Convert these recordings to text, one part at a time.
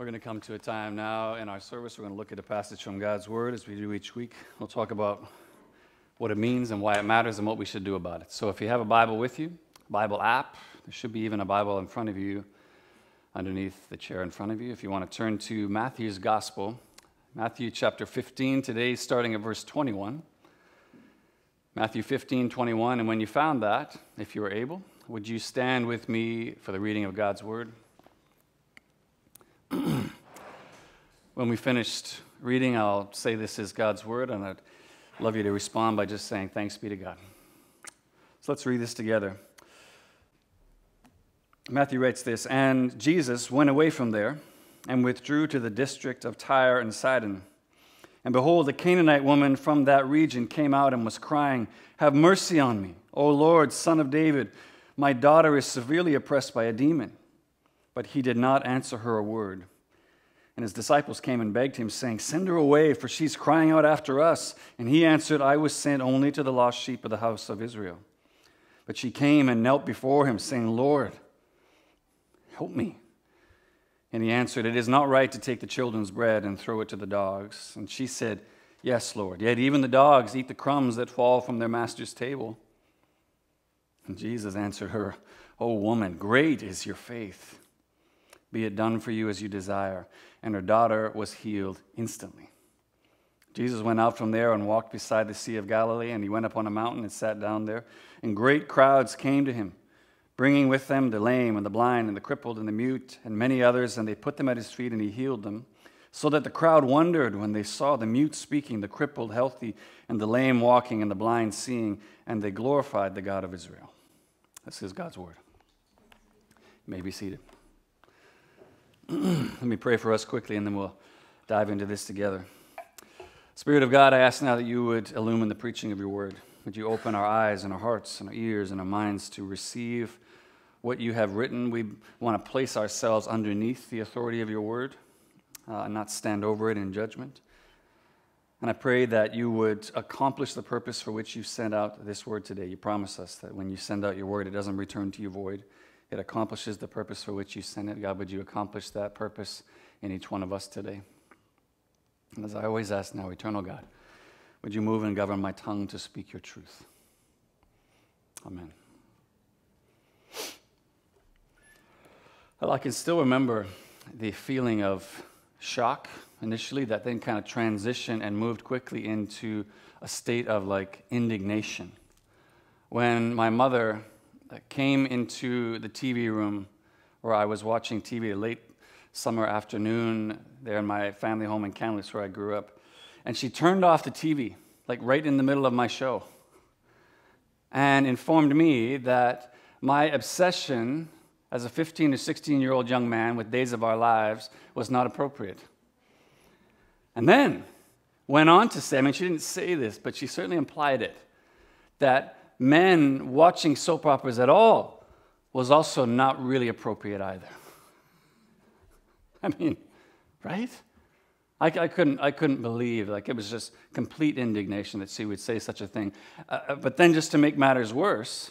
We're going to come to a time now in our service. We're going to look at a passage from God's Word as we do each week. We'll talk about what it means and why it matters and what we should do about it. So if you have a Bible with you, Bible app, there should be even a Bible in front of you underneath the chair in front of you. If you want to turn to Matthew's Gospel, Matthew chapter 15, today starting at verse 21. Matthew 15, 21. And when you found that, if you were able, would you stand with me for the reading of God's Word? When we finished reading, I'll say this is God's word, and I'd love you to respond by just saying, Thanks be to God. So let's read this together. Matthew writes this And Jesus went away from there and withdrew to the district of Tyre and Sidon. And behold, a Canaanite woman from that region came out and was crying, Have mercy on me, O Lord, son of David. My daughter is severely oppressed by a demon. But he did not answer her a word. And his disciples came and begged him, saying, Send her away, for she's crying out after us. And he answered, I was sent only to the lost sheep of the house of Israel. But she came and knelt before him, saying, Lord, help me. And he answered, It is not right to take the children's bread and throw it to the dogs. And she said, Yes, Lord. Yet even the dogs eat the crumbs that fall from their master's table. And Jesus answered her, O woman, great is your faith. Be it done for you as you desire. And her daughter was healed instantly. Jesus went out from there and walked beside the Sea of Galilee, and he went up on a mountain and sat down there. And great crowds came to him, bringing with them the lame and the blind and the crippled and the mute and many others, and they put them at his feet, and he healed them. So that the crowd wondered when they saw the mute speaking, the crippled healthy, and the lame walking, and the blind seeing, and they glorified the God of Israel. This is God's word. You may be seated. Let me pray for us quickly and then we'll dive into this together. Spirit of God, I ask now that you would illumine the preaching of your word. Would you open our eyes and our hearts and our ears and our minds to receive what you have written? We want to place ourselves underneath the authority of your word uh, and not stand over it in judgment. And I pray that you would accomplish the purpose for which you sent out this word today. You promise us that when you send out your word, it doesn't return to you void it accomplishes the purpose for which you sent it. God, would you accomplish that purpose in each one of us today? And as I always ask now, eternal God, would you move and govern my tongue to speak your truth? Amen. Well, I can still remember the feeling of shock initially that then kind of transitioned and moved quickly into a state of like indignation. When my mother came into the TV room where I was watching TV a late summer afternoon there in my family home in Kamloops where I grew up. And she turned off the TV, like right in the middle of my show, and informed me that my obsession as a 15 to 16 year old young man with Days of Our Lives was not appropriate. And then went on to say, I mean, she didn't say this, but she certainly implied it, that men watching soap operas at all was also not really appropriate either. I mean, right? I, I, couldn't, I couldn't believe, like, it was just complete indignation that she would say such a thing. Uh, uh but then, just to make matters worse,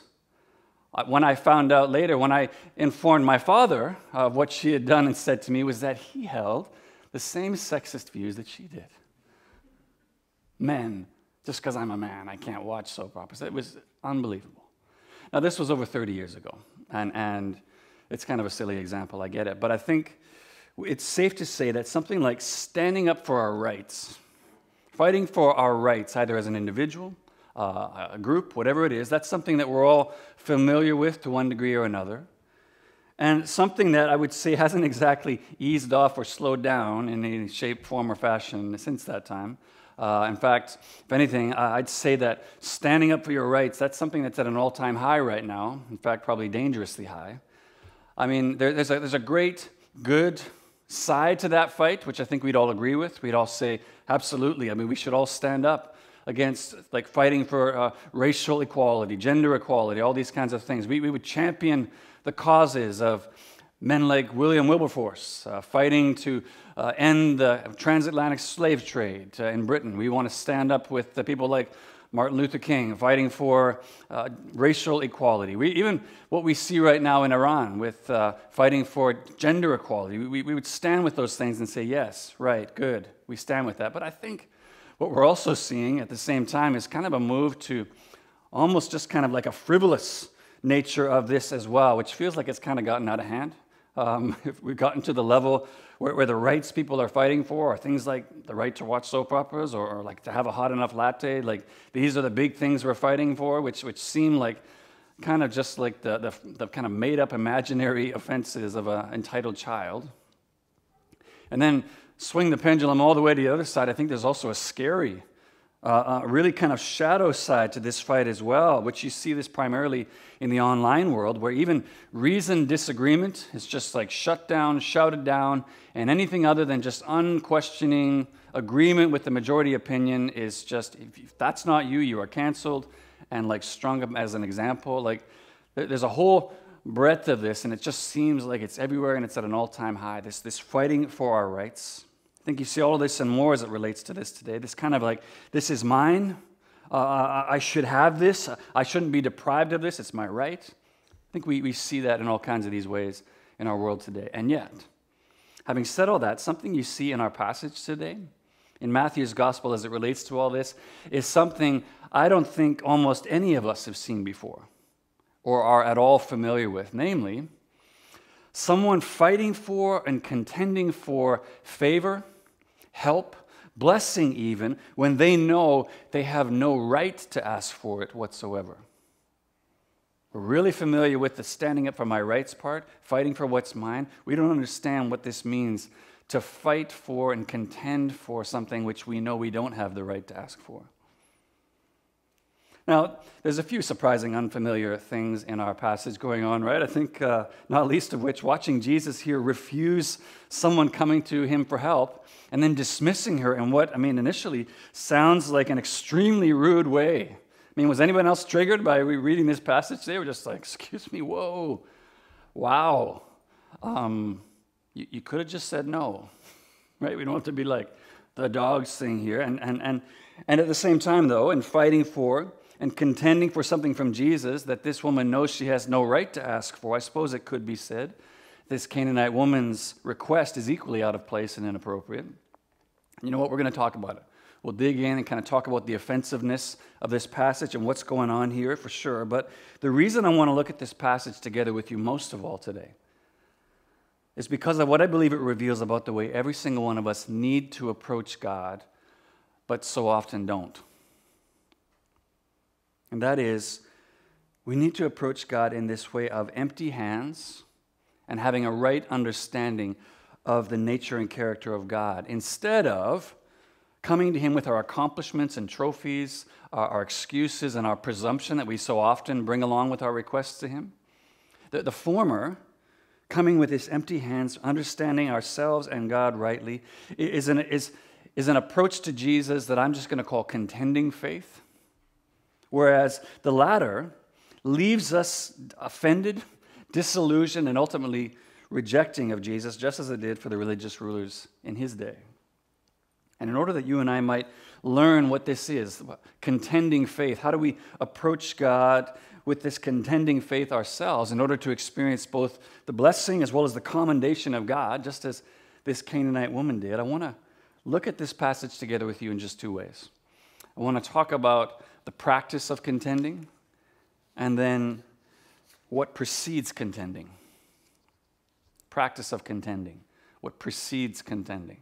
uh, when I found out later, when I informed my father of what she had done and said to me, was that he held the same sexist views that she did. Men just because I'm a man, I can't watch soap operas. It was unbelievable. Now, this was over 30 years ago, and, and it's kind of a silly example, I get it. But I think it's safe to say that something like standing up for our rights, fighting for our rights, either as an individual, uh, a group, whatever it is, that's something that we're all familiar with to one degree or another. And something that I would say hasn't exactly eased off or slowed down in any shape, form, or fashion since that time. Uh, in fact, if anything, I'd say that standing up for your rights, that's something that's at an all time high right now. In fact, probably dangerously high. I mean, there, there's, a, there's a great, good side to that fight, which I think we'd all agree with. We'd all say, absolutely. I mean, we should all stand up against like fighting for uh, racial equality, gender equality, all these kinds of things. We, we would champion the causes of men like William Wilberforce uh, fighting to uh, end the transatlantic slave trade uh, in Britain. We want to stand up with the people like Martin Luther King fighting for uh, racial equality. We, even what we see right now in Iran with uh, fighting for gender equality, we, we would stand with those things and say, yes, right, good, we stand with that. But I think what we're also seeing at the same time is kind of a move to almost just kind of like a frivolous nature of this as well, which feels like it's kind of gotten out of hand. Um, we've gotten to the level where, where, the rights people are fighting for are things like the right to watch soap operas or, or, like to have a hot enough latte. Like these are the big things we're fighting for, which, which seem like kind of just like the, the, the kind of made up imaginary offenses of an entitled child. And then swing the pendulum all the way to the other side, I think there's also a scary uh, a really kind of shadow side to this fight as well, which you see this primarily in the online world, where even reasoned disagreement is just like shut down, shouted down, and anything other than just unquestioning agreement with the majority opinion is just, if that's not you, you are canceled. And like strung up as an example, like there's a whole breadth of this, and it just seems like it's everywhere and it's at an all time high. This, this fighting for our rights. Think you see all this and more as it relates to this today. This kind of like, this is mine. Uh, I should have this. I shouldn't be deprived of this. It's my right. I think we, we see that in all kinds of these ways in our world today. And yet, having said all that, something you see in our passage today, in Matthew's gospel as it relates to all this, is something I don't think almost any of us have seen before or are at all familiar with. Namely, someone fighting for and contending for favor, help, blessing, even when they know they have no right to ask for it whatsoever. We're really familiar with the standing up for my rights part, fighting for what's mine. We don't understand what this means to fight for and contend for something which we know we don't have the right to ask for. Now, there's a few surprising, unfamiliar things in our passage going on, right? I think, uh, not least of which, watching Jesus here refuse someone coming to him for help and then dismissing her in what, I mean, initially sounds like an extremely rude way. I mean, was anyone else triggered by reading this passage? They were just like, excuse me, whoa, wow. Um, you, you could have just said no, right? We don't have to be like the dogs thing here. And, and, and, and at the same time, though, in fighting for and contending for something from Jesus that this woman knows she has no right to ask for. I suppose it could be said. This Canaanite woman's request is equally out of place and inappropriate. You know what? We're going to talk about it. We'll dig in and kind of talk about the offensiveness of this passage and what's going on here for sure. But the reason I want to look at this passage together with you most of all today is because of what I believe it reveals about the way every single one of us need to approach God, but so often don't. And that is, we need to approach God in this way of empty hands and having a right understanding of the nature and character of God instead of coming to Him with our accomplishments and trophies, our, our excuses, and our presumption that we so often bring along with our requests to Him. The, the former, coming with this empty hands, understanding ourselves and God rightly, is an, is, is an approach to Jesus that I'm just going to call contending faith. Whereas the latter leaves us offended, disillusioned, and ultimately rejecting of Jesus, just as it did for the religious rulers in his day. And in order that you and I might learn what this is, contending faith, how do we approach God with this contending faith ourselves in order to experience both the blessing as well as the commendation of God, just as this Canaanite woman did? I want to look at this passage together with you in just two ways. I want to talk about the practice of contending, and then what precedes contending. Practice of contending, what precedes contending.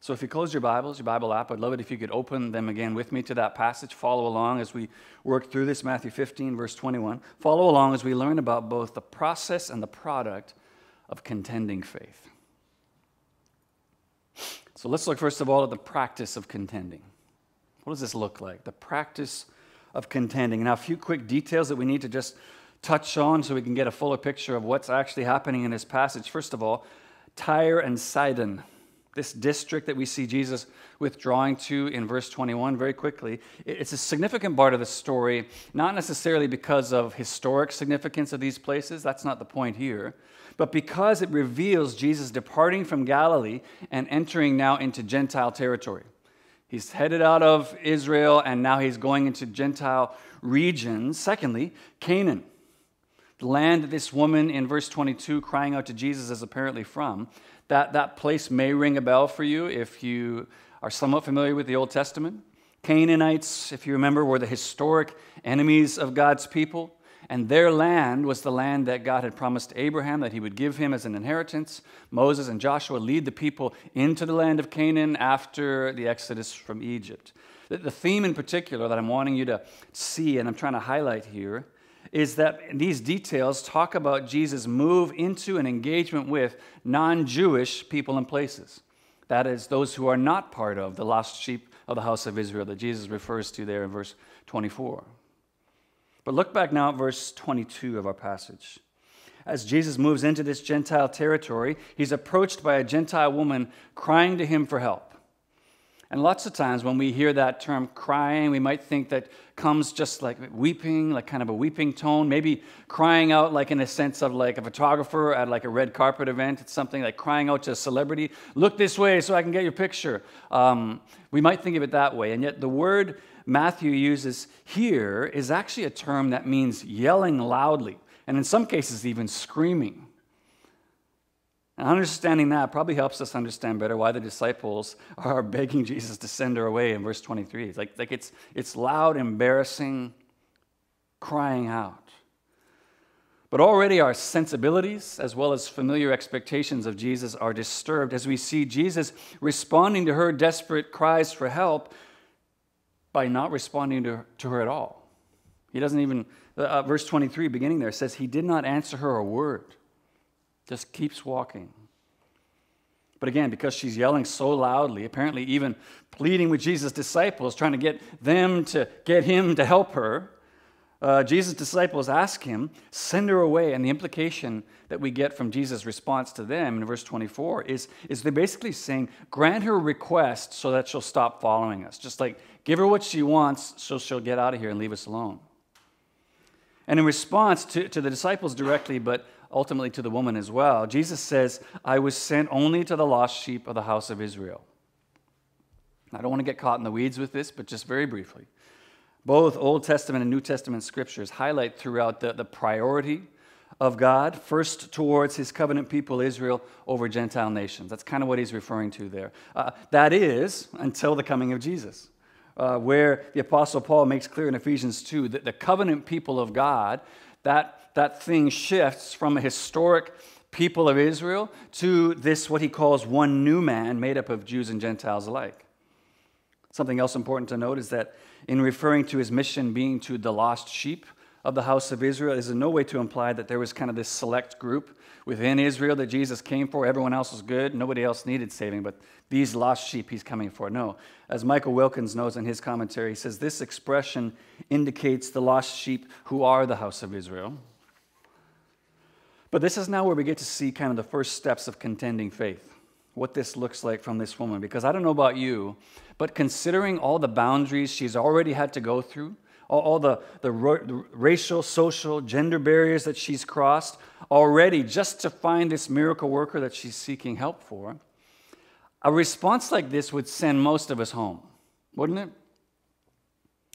So, if you close your Bibles, your Bible app, I'd love it if you could open them again with me to that passage. Follow along as we work through this, Matthew 15, verse 21. Follow along as we learn about both the process and the product of contending faith. So, let's look first of all at the practice of contending. What does this look like? The practice of contending. Now, a few quick details that we need to just touch on so we can get a fuller picture of what's actually happening in this passage. First of all, Tyre and Sidon, this district that we see Jesus withdrawing to in verse 21 very quickly, it's a significant part of the story, not necessarily because of historic significance of these places, that's not the point here, but because it reveals Jesus departing from Galilee and entering now into Gentile territory. He's headed out of Israel and now he's going into Gentile regions. Secondly, Canaan, the land that this woman in verse 22 crying out to Jesus is apparently from. That, that place may ring a bell for you if you are somewhat familiar with the Old Testament. Canaanites, if you remember, were the historic enemies of God's people. And their land was the land that God had promised Abraham that he would give him as an inheritance. Moses and Joshua lead the people into the land of Canaan after the exodus from Egypt. The theme in particular that I'm wanting you to see and I'm trying to highlight here is that these details talk about Jesus' move into an engagement with non Jewish people and places. That is, those who are not part of the lost sheep of the house of Israel that Jesus refers to there in verse 24. But look back now at verse 22 of our passage. As Jesus moves into this Gentile territory, he's approached by a Gentile woman crying to him for help. And lots of times when we hear that term crying, we might think that comes just like weeping, like kind of a weeping tone, maybe crying out like in a sense of like a photographer at like a red carpet event. It's something like crying out to a celebrity, look this way so I can get your picture. Um, we might think of it that way. And yet the word Matthew uses here is actually a term that means yelling loudly, and in some cases, even screaming. And understanding that probably helps us understand better why the disciples are begging Jesus to send her away in verse 23. It's like, like it's, it's loud, embarrassing, crying out. But already our sensibilities, as well as familiar expectations of Jesus, are disturbed as we see Jesus responding to her desperate cries for help by not responding to to her at all. He doesn't even, uh, uh, verse 23, beginning there, says, He did not answer her a word, just keeps walking. But again, because she's yelling so loudly, apparently even pleading with Jesus' disciples, trying to get them to get him to help her, uh, Jesus' disciples ask him, send her away. And the implication that we get from Jesus' response to them in verse 24 is, is they're basically saying, grant her request so that she'll stop following us. Just like give her what she wants so she'll get out of here and leave us alone. And in response to, to the disciples directly, but ultimately to the woman as well, Jesus says, I was sent only to the lost sheep of the house of Israel. I don't want to get caught in the weeds with this, but just very briefly. Both Old Testament and New Testament scriptures highlight throughout the, the priority of God, first towards his covenant people Israel over Gentile nations. That's kind of what he's referring to there. Uh, that is, until the coming of Jesus, uh, where the Apostle Paul makes clear in Ephesians 2 that the covenant people of God, that, that thing shifts from a historic people of Israel to this, what he calls one new man made up of Jews and Gentiles alike. Something else important to note is that in referring to his mission being to the lost sheep of the house of Israel is in no way to imply that there was kind of this select group within Israel that Jesus came for. Everyone else was good, nobody else needed saving, but these lost sheep he's coming for. No. As Michael Wilkins knows in his commentary, he says this expression indicates the lost sheep who are the house of Israel. But this is now where we get to see kind of the first steps of contending faith what this looks like from this woman because I don't know about you, but considering all the boundaries she's already had to go through, all, all the, the, the racial, social, gender barriers that she's crossed already just to find this miracle worker that she's seeking help for, a response like this would send most of us home, wouldn't it?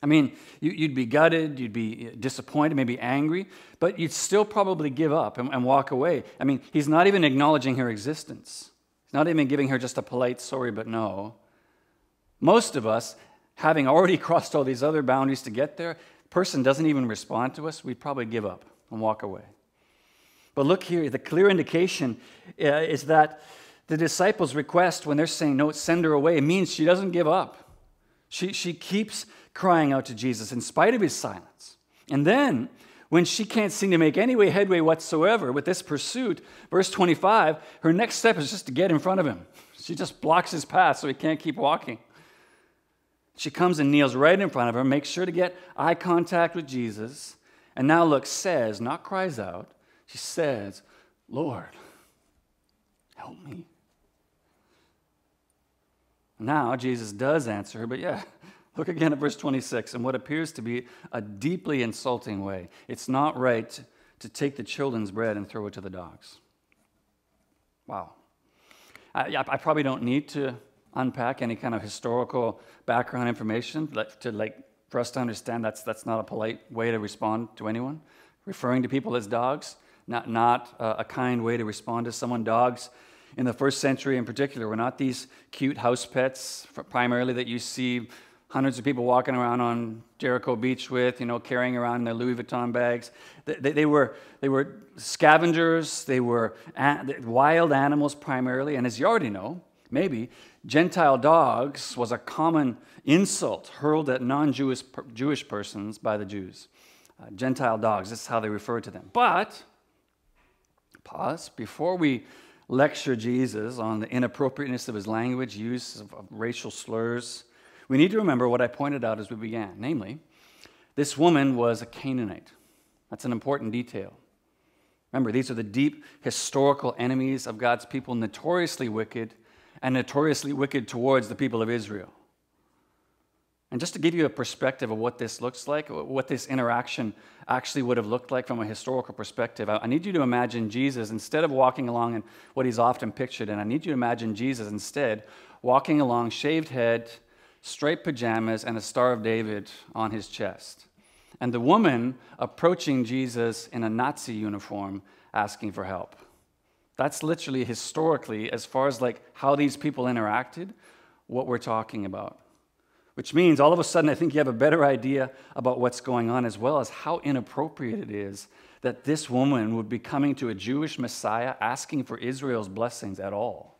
I mean, you'd be gutted, you'd be disappointed, maybe angry, but you'd still probably give up and walk away. I mean, he's not even acknowledging her existence. He's not even giving her just a polite sorry, but no. Most of us, having already crossed all these other boundaries to get there, person doesn't even respond to us, we'd probably give up and walk away. But look here, the clear indication uh, is that the disciples' request when they're saying, No, send her away, means she doesn't give up. She, she keeps crying out to Jesus in spite of his silence. And then when she can't seem to make any way headway whatsoever with this pursuit, verse 25, her next step is just to get in front of him. She just blocks his path so he can't keep walking. She comes and kneels right in front of her, makes sure to get eye contact with Jesus, and now look, says, not cries out, she says, Lord, help me. Now Jesus does answer her, but yeah, Look again at verse 26 in what appears to be a deeply insulting way. It's not right to take the children's bread and throw it to the dogs. Wow. I, I probably don't need to unpack any kind of historical background information to like for us to understand that's that's not a polite way to respond to anyone. Referring to people as dogs, not not a kind way to respond to someone. Dogs in the first century, in particular, were not these cute house pets primarily that you see hundreds of people walking around on Jericho Beach with, you know, carrying around their Louis Vuitton bags. They, they, they were, they were scavengers, they were wild animals primarily, and as you already know, maybe, Gentile dogs was a common insult hurled at non Jewish Jewish persons by the Jews. Uh, Gentile dogs, that's how they referred to them. But, pause, before we lecture Jesus on the inappropriateness of his language, use of racial slurs, we need to remember what I pointed out as we began namely, this woman was a Canaanite. That's an important detail. Remember, these are the deep historical enemies of God's people, notoriously wicked and notoriously wicked towards the people of Israel. And just to give you a perspective of what this looks like, what this interaction actually would have looked like from a historical perspective, I need you to imagine Jesus, instead of walking along in what he's often pictured in, I need you to imagine Jesus instead walking along, shaved head, striped pajamas, and a Star of David on his chest. And the woman approaching Jesus in a Nazi uniform asking for help. That's literally historically, as far as like how these people interacted, what we're talking about. Which means all of a sudden, I think you have a better idea about what's going on, as well as how inappropriate it is that this woman would be coming to a Jewish Messiah asking for Israel's blessings at all.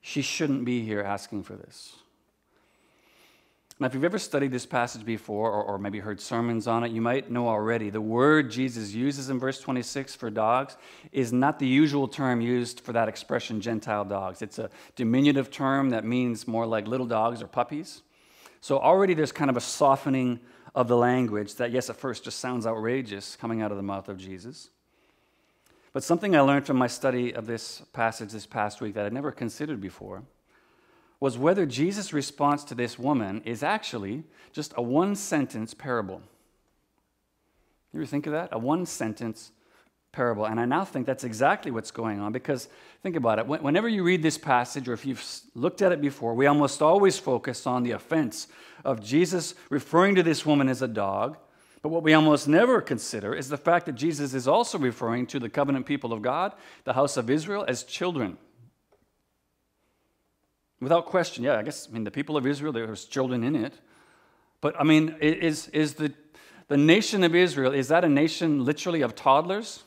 She shouldn't be here asking for this. Now, if you've ever studied this passage before or, or, maybe heard sermons on it, you might know already the word Jesus uses in verse 26 for dogs is not the usual term used for that expression, Gentile dogs. It's a diminutive term that means more like little dogs or puppies. So already there's kind of a softening of the language that, yes, at first just sounds outrageous coming out of the mouth of Jesus. But something I learned from my study of this passage this past week that I'd never considered before was whether Jesus' response to this woman is actually just a one sentence parable. You ever think of that? A one sentence parable. And I now think that's exactly what's going on because think about it. Whenever you read this passage, or if you've looked at it before, we almost always focus on the offense of Jesus referring to this woman as a dog. But what we almost never consider is the fact that Jesus is also referring to the covenant people of God, the house of Israel, as children. Without question, yeah, I guess, I mean, the people of Israel, there's children in it. But, I mean, is, is the, the nation of Israel, is that a nation literally of toddlers?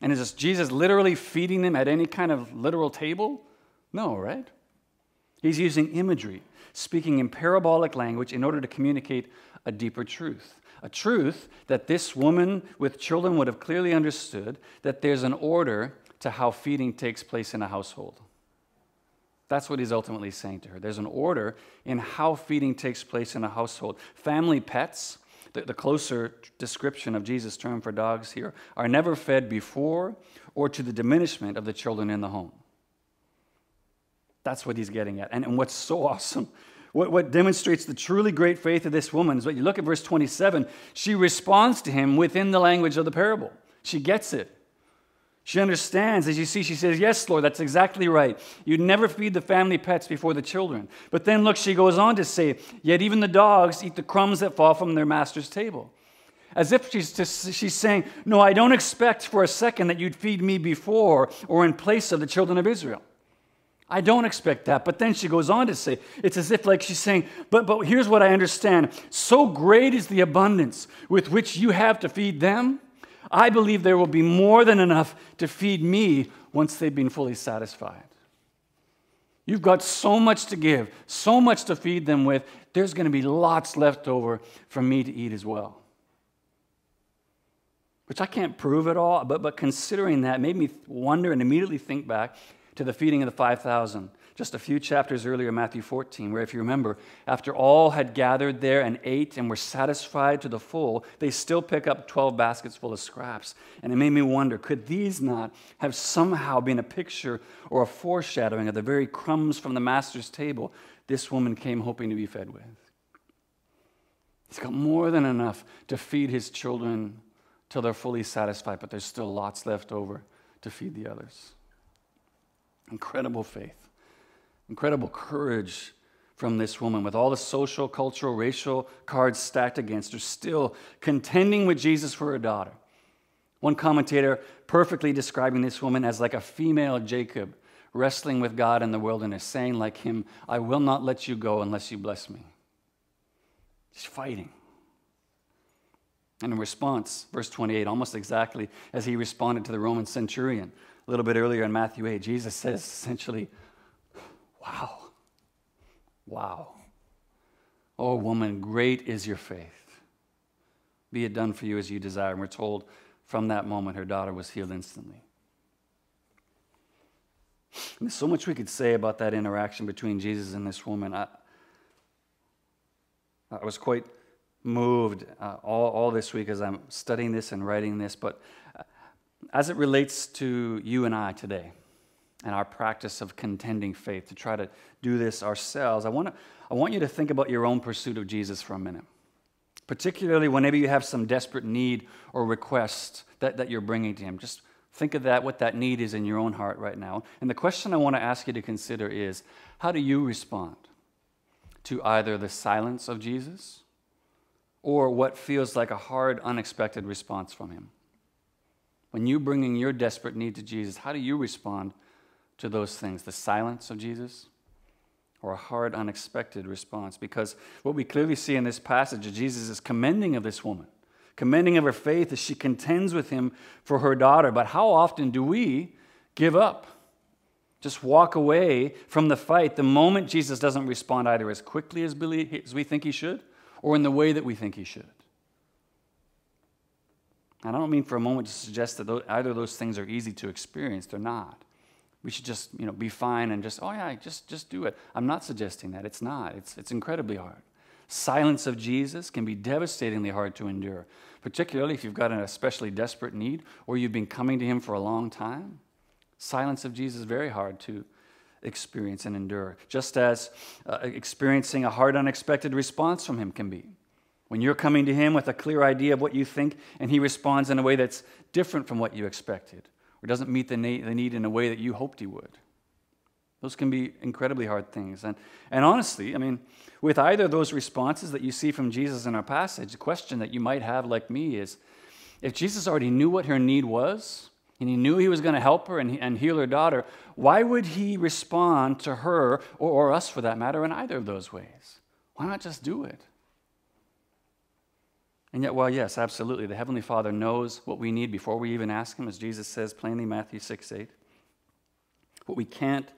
And is Jesus literally feeding them at any kind of literal table? No, right? He's using imagery, speaking in parabolic language in order to communicate a deeper truth. A truth that this woman with children would have clearly understood that there's an order to how feeding takes place in a household. That's what he's ultimately saying to her. There's an order in how feeding takes place in a household. Family pets, the, the closer description of Jesus' term for dogs here, are never fed before or to the diminishment of the children in the home. That's what he's getting at. And, and what's so awesome, what, what demonstrates the truly great faith of this woman is what you look at verse 27, she responds to him within the language of the parable. She gets it. She understands. As you see, she says, Yes, Lord, that's exactly right. You'd never feed the family pets before the children. But then look, she goes on to say, Yet even the dogs eat the crumbs that fall from their master's table. As if she's, just, she's saying, No, I don't expect for a second that you'd feed me before or in place of the children of Israel. I don't expect that. But then she goes on to say, it's as if like she's saying, but, but here's what I understand. So great is the abundance with which you have to feed them I believe there will be more than enough to feed me once they've been fully satisfied. You've got so much to give, so much to feed them with. There's going to be lots left over for me to eat as well. Which I can't prove at all, but, but considering that made me wonder and immediately think back to the feeding of the 5,000 just a few chapters earlier, Matthew 14, where, if you remember, after all had gathered there and ate and were satisfied to the full, they still pick up 12 baskets full of scraps. And it made me wonder could these not have somehow been a picture or a foreshadowing of the very crumbs from the master's table this woman came hoping to be fed with? He's got more than enough to feed his children till they're fully satisfied, but there's still lots left over to feed the others. Incredible faith. Incredible courage from this woman with all the social, cultural, racial cards stacked against her, still contending with Jesus for her daughter. One commentator perfectly describing this woman as like a female Jacob wrestling with God in the wilderness, saying, like him, I will not let you go unless you bless me. She's fighting. And in response, verse 28, almost exactly as he responded to the Roman centurion a little bit earlier in Matthew 8, Jesus says essentially, Wow, wow. Oh, woman, great is your faith. Be it done for you as you desire. And we're told from that moment her daughter was healed instantly. And there's so much we could say about that interaction between Jesus and this woman. I, I was quite moved uh, all, all this week as I'm studying this and writing this, but as it relates to you and I today and our practice of contending faith, to try to do this ourselves, I, wanna, I want you to think about your own pursuit of Jesus for a minute. Particularly whenever you have some desperate need or request that, that you're bringing to Him. Just think of that, what that need is in your own heart right now. And the question I want to ask you to consider is how do you respond to either the silence of Jesus or what feels like a hard, unexpected response from Him? When you're bringing your desperate need to Jesus, how do you respond to those things? The silence of Jesus or a hard, unexpected response? Because what we clearly see in this passage is Jesus is commending of this woman, commending of her faith as she contends with him for her daughter. But how often do we give up? Just walk away from the fight the moment Jesus doesn't respond either as quickly as, we think he should or in the way that we think he should. And I don't mean for a moment to suggest that either of those things are easy to experience. They're not. We should just, you know, be fine and just, oh yeah, just, just do it. I'm not suggesting that. It's not. It's, it's incredibly hard. Silence of Jesus can be devastatingly hard to endure, particularly if you've got an especially desperate need or you've been coming to him for a long time. Silence of Jesus is very hard to experience and endure, just as uh, experiencing a hard, unexpected response from Him can be. When you're coming to Him with a clear idea of what you think, and He responds in a way that's different from what you expected, or doesn't meet the need, in a way that you hoped He would. Those can be incredibly hard things. And, and honestly, I mean, with either of those responses that you see from Jesus in our passage, the question that you might have, like me, is if Jesus already knew what her need was, and he knew he was going to help her and, and heal her daughter, why would he respond to her, or, or us for that matter, in either of those ways? Why not just do it? And yet, well, yes, absolutely. The Heavenly Father knows what we need before we even ask Him, as Jesus says plainly, Matthew 6 8. What we can't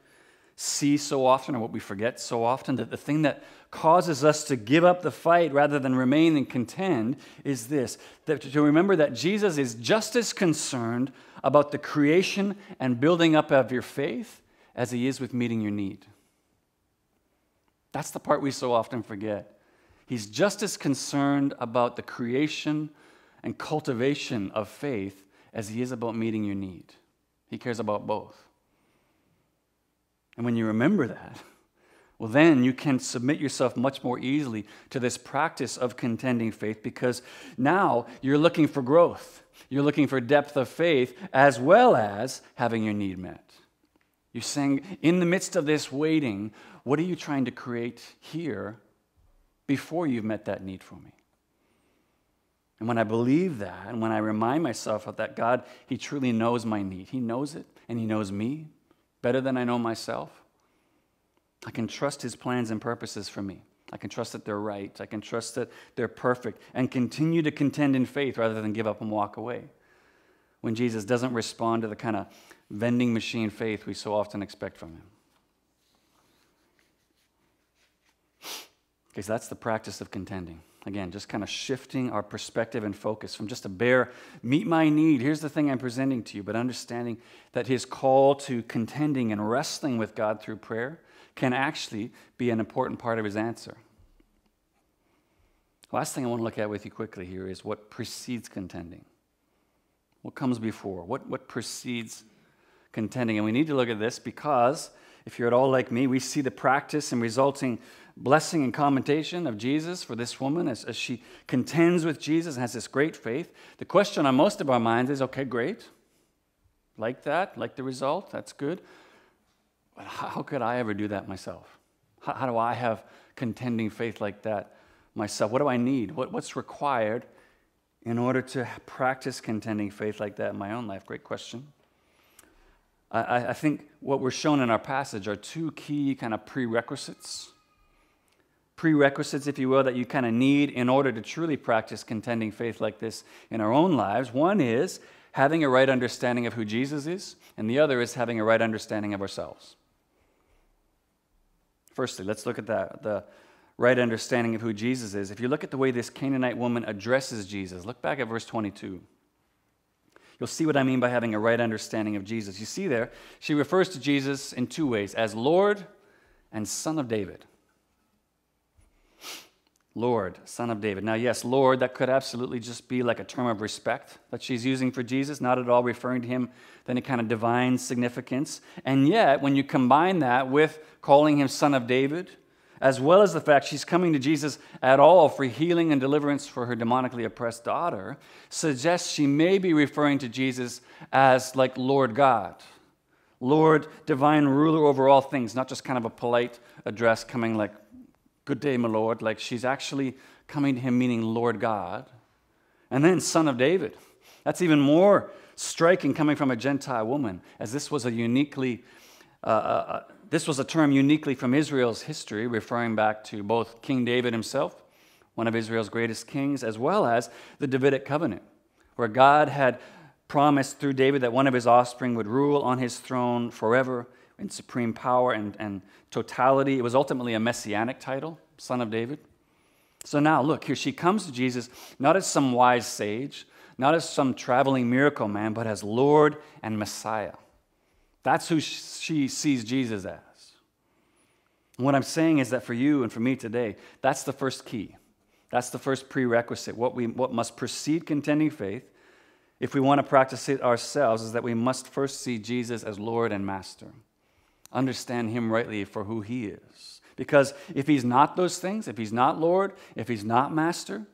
see so often or what we forget so often that the thing that causes us to give up the fight rather than remain and contend is this that to remember that Jesus is just as concerned about the creation and building up of your faith as he is with meeting your need. That's the part we so often forget. He's just as concerned about the creation and cultivation of faith as he is about meeting your need. He cares about both. And when you remember that, well, then you can submit yourself much more easily to this practice of contending faith because now you're looking for growth. You're looking for depth of faith as well as having your need met. You're saying, in the midst of this waiting, what are you trying to create here before you've met that need for me? And when I believe that, and when I remind myself of that, God, He truly knows my need. He knows it, and He knows me better than I know myself. I can trust His plans and purposes for me. I can trust that they're right. I can trust that they're perfect and continue to contend in faith rather than give up and walk away. When Jesus doesn't respond to the kind of vending machine faith we so often expect from Him. Because that's the practice of contending. Again, just kind of shifting our perspective and focus from just a bare meet my need, here's the thing I'm presenting to you, but understanding that his call to contending and wrestling with God through prayer can actually be an important part of his answer. Last thing I want to look at with you quickly here is what precedes contending. What comes before? What, what precedes contending? And we need to look at this because if you're at all like me, we see the practice and resulting blessing and commendation of Jesus for this woman as, as she contends with Jesus and has this great faith. The question on most of our minds is okay, great. Like that, like the result, that's good. But how could I ever do that myself? How, how do I have contending faith like that myself? What do I need? What, what's required in order to practice contending faith like that in my own life? Great question. I, I think what we're shown in our passage are two key kind of prerequisites. Prerequisites, if you will, that you kind of need in order to truly practice contending faith like this in our own lives. One is having a right understanding of who Jesus is, and the other is having a right understanding of ourselves. Firstly, let's look at that the right understanding of who Jesus is. If you look at the way this Canaanite woman addresses Jesus, look back at verse 22. You'll see what I mean by having a right understanding of Jesus. You see there, she refers to Jesus in two ways as Lord and Son of David. Lord, Son of David. Now, yes, Lord, that could absolutely just be like a term of respect that she's using for Jesus, not at all referring to him with any kind of divine significance. And yet, when you combine that with calling him Son of David, as well as the fact she's coming to Jesus at all for healing and deliverance for her demonically oppressed daughter, suggests she may be referring to Jesus as like Lord God, Lord, divine ruler over all things, not just kind of a polite address coming like, Good day, my Lord. Like she's actually coming to him meaning Lord God. And then Son of David. That's even more striking coming from a Gentile woman, as this was a uniquely. Uh, uh, uh this was a term uniquely from Israel's history, referring back to both King David himself, one of Israel's greatest kings, as well as the Davidic covenant, where God had promised through David that one of his offspring would rule on his throne forever in supreme power and, and totality. It was ultimately a messianic title, Son of David. So now, look, here she comes to Jesus not as some wise sage, not as some traveling miracle man, but as Lord and Messiah. That's who she sees Jesus as. what I'm saying is that for you and for me today, that's the first key. That's the first prerequisite. What, we, what must precede contending faith, if we want to practice it ourselves, is that we must first see Jesus as Lord and Master. Understand Him rightly for who He is. Because if He's not those things, if He's not Lord, if He's not Master,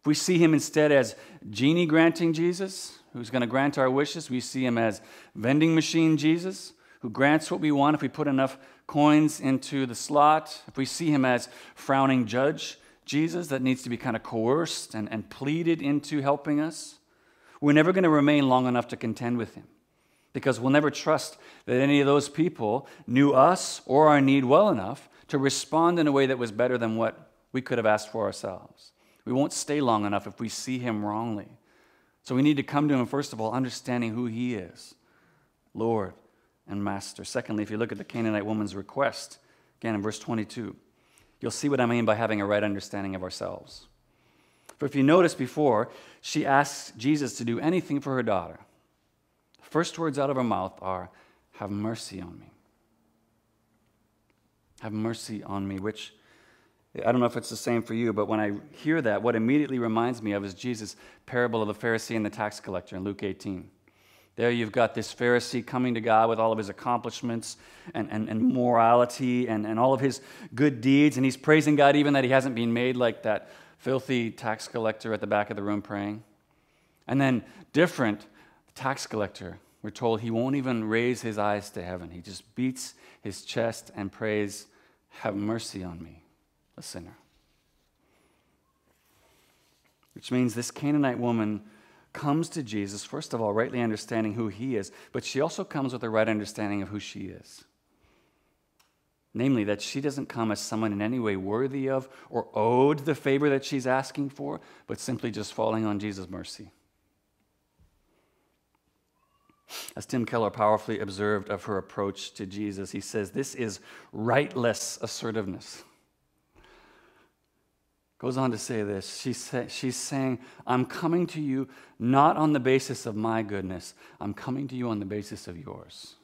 if we see Him instead as genie granting Jesus, who's going to grant our wishes. We see him as vending machine Jesus, who grants what we want if we put enough coins into the slot. If we see him as frowning judge Jesus, that needs to be kind of coerced and, and pleaded into helping us, we're never going to remain long enough to contend with him because we'll never trust that any of those people knew us or our need well enough to respond in a way that was better than what we could have asked for ourselves. We won't stay long enough if we see him wrongly. So we need to come to Him, first of all, understanding who He is Lord and Master. Secondly, if you look at the Canaanite woman's request, again in verse 22, you'll see what I mean by having a right understanding of ourselves. For if you notice before, she asks Jesus to do anything for her daughter. First words out of her mouth are, Have mercy on me. Have mercy on me, which I don't know if it's the same for you, but when I hear that, what immediately reminds me of is Jesus' parable of the Pharisee and the tax collector in Luke 18. There you've got this Pharisee coming to God with all of his accomplishments and, and, and morality and, and all of his good deeds, and he's praising God even that he hasn't been made like that filthy tax collector at the back of the room praying. And then, different, tax collector, we're told he won't even raise his eyes to heaven. He just beats his chest and prays, Have mercy on me a sinner. Which means this Canaanite woman comes to Jesus, first of all, rightly understanding who he is, but she also comes with a right understanding of who she is. Namely, that she doesn't come as someone in any way worthy of or owed the favor that she's asking for, but simply just falling on Jesus' mercy. As Tim Keller powerfully observed of her approach to Jesus, he says, This is rightless assertiveness. Goes on to say this. She she's saying, I'm coming to you not on the basis of my goodness, I'm coming to you on the basis of yours.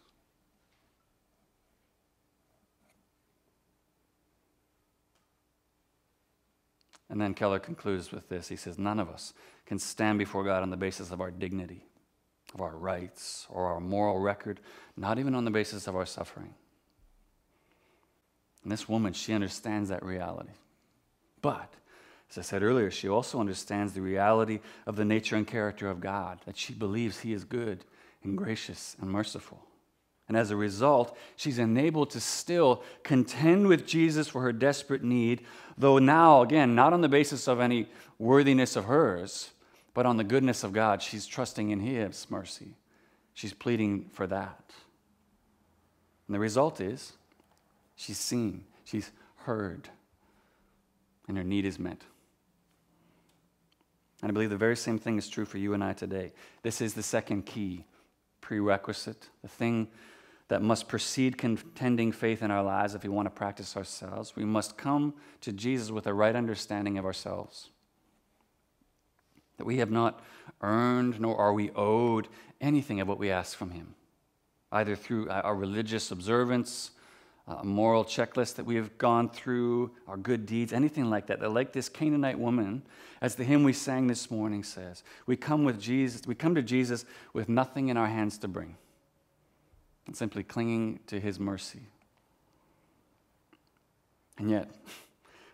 And then Keller concludes with this. He says, None of us can stand before God on the basis of our dignity, of our rights, or our moral record, not even on the basis of our suffering. And this woman, she understands that reality. But as I said earlier, she also understands the reality of the nature and character of God, that she believes He is good and gracious and merciful. And as a result, she's enabled to still contend with Jesus for her desperate need, though now, again, not on the basis of any worthiness of hers, but on the goodness of God. She's trusting in His mercy. She's pleading for that. And the result is she's seen, she's heard, and her need is met. And I believe the very same thing is true for you and I today. This is the second key prerequisite, the thing that must precede contending faith in our lives if we want to practice ourselves. We must come to Jesus with a right understanding of ourselves. That we have not earned nor are we owed anything of what we ask from Him, either through uh, our religious observance, uh, a moral checklist that we have gone through, our good deeds, anything like that. That, like this Canaanite woman, as the hymn we sang this morning says, we come with Jesus, we come to Jesus with nothing in our hands to bring and simply clinging to his mercy. And yet,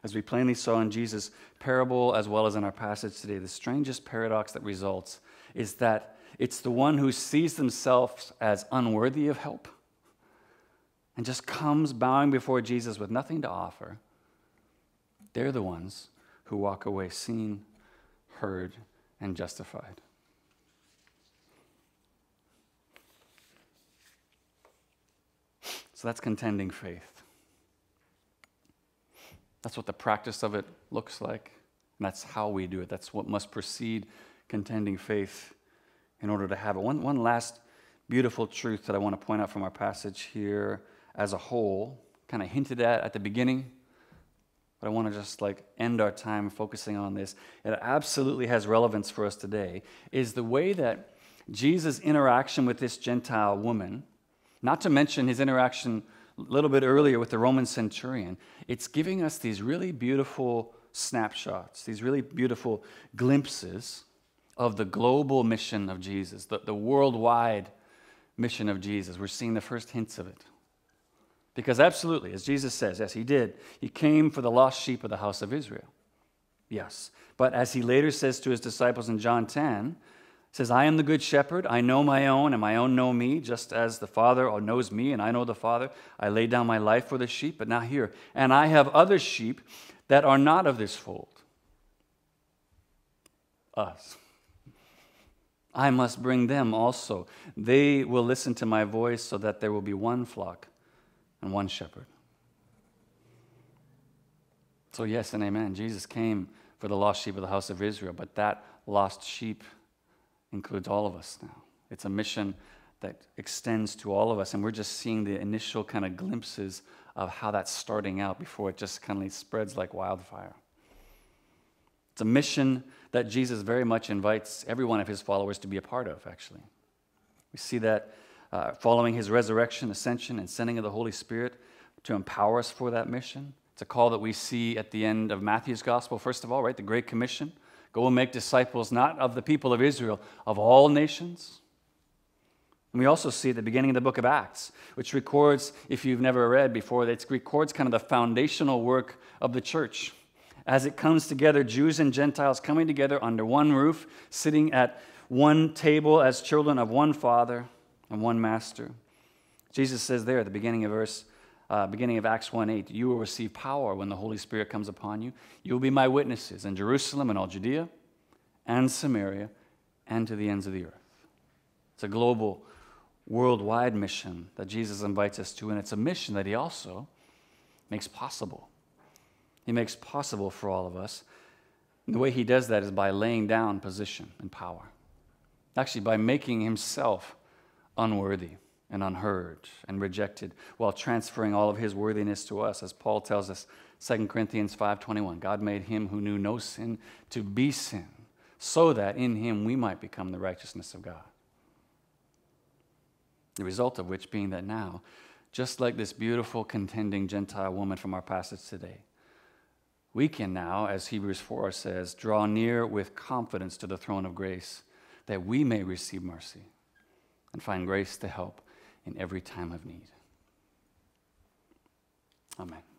as we plainly saw in Jesus' parable as well as in our passage today, the strangest paradox that results is that it's the one who sees themselves as unworthy of help and just comes bowing before Jesus with nothing to offer. They're the ones who walk away seen, heard, and justified. So that's contending faith. That's what the practice of it looks like. And that's how we do it. That's what must precede contending faith in order to have it. One, one last beautiful truth that I want to point out from our passage here as a whole, kind of hinted at at the beginning, but I want to just like end our time focusing on this. It absolutely has relevance for us today, is the way that Jesus' interaction with this Gentile woman not to mention his interaction little bit earlier with the Roman centurion. It's giving us these really beautiful snapshots, these really beautiful glimpses of the global mission of Jesus, the, the worldwide mission of Jesus. We're seeing the first hints of it. Because, absolutely, as Jesus says, yes, he did, he came for the lost sheep of the house of Israel. Yes. But as he later says to his disciples in John 10, says, I am the good shepherd. I know my own, and my own know me, just as the Father knows me, and I know the Father. I lay down my life for the sheep. But now here, and I have other sheep that are not of this fold. Us. I must bring them also. They will listen to my voice so that there will be one flock and one shepherd. So, yes and amen. Jesus came for the lost sheep of the house of Israel, but that lost sheep includes all of us now. It's a mission that extends to all of us, and we're just seeing the initial kind of glimpses of how that's starting out before it just kind of spreads like wildfire. It's a mission that Jesus very much invites every one of his followers to be a part of, actually. We see that uh, following his resurrection, ascension, and sending of the Holy Spirit to empower us for that mission. It's a call that we see at the end of Matthew's gospel, first of all, right? The Great Commission Go and make disciples not of the people of Israel, of all nations. And we also see at the beginning of the book of Acts, which records, if you've never read before, it records kind of the foundational work of the church. As it comes together, Jews and Gentiles coming together under one roof, sitting at one table as children of one father and one master. Jesus says there at the beginning of verse uh, beginning of Acts 1 8, you will receive power when the Holy Spirit comes upon you. You will be my witnesses in Jerusalem and all Judea and Samaria and to the ends of the earth. It's a global, worldwide mission that Jesus invites us to, and it's a mission that he also makes possible. He makes possible for all of us. And the way he does that is by laying down position and power, actually, by making himself unworthy and unheard and rejected while transferring all of his worthiness to us as paul tells us 2 corinthians 5.21 god made him who knew no sin to be sin so that in him we might become the righteousness of god. The result of which being that now just like this beautiful contending gentile woman from our passage today we can now as hebrews 4 says draw near with confidence to the throne of grace that we may receive mercy and find grace to help in every time of need. Amen.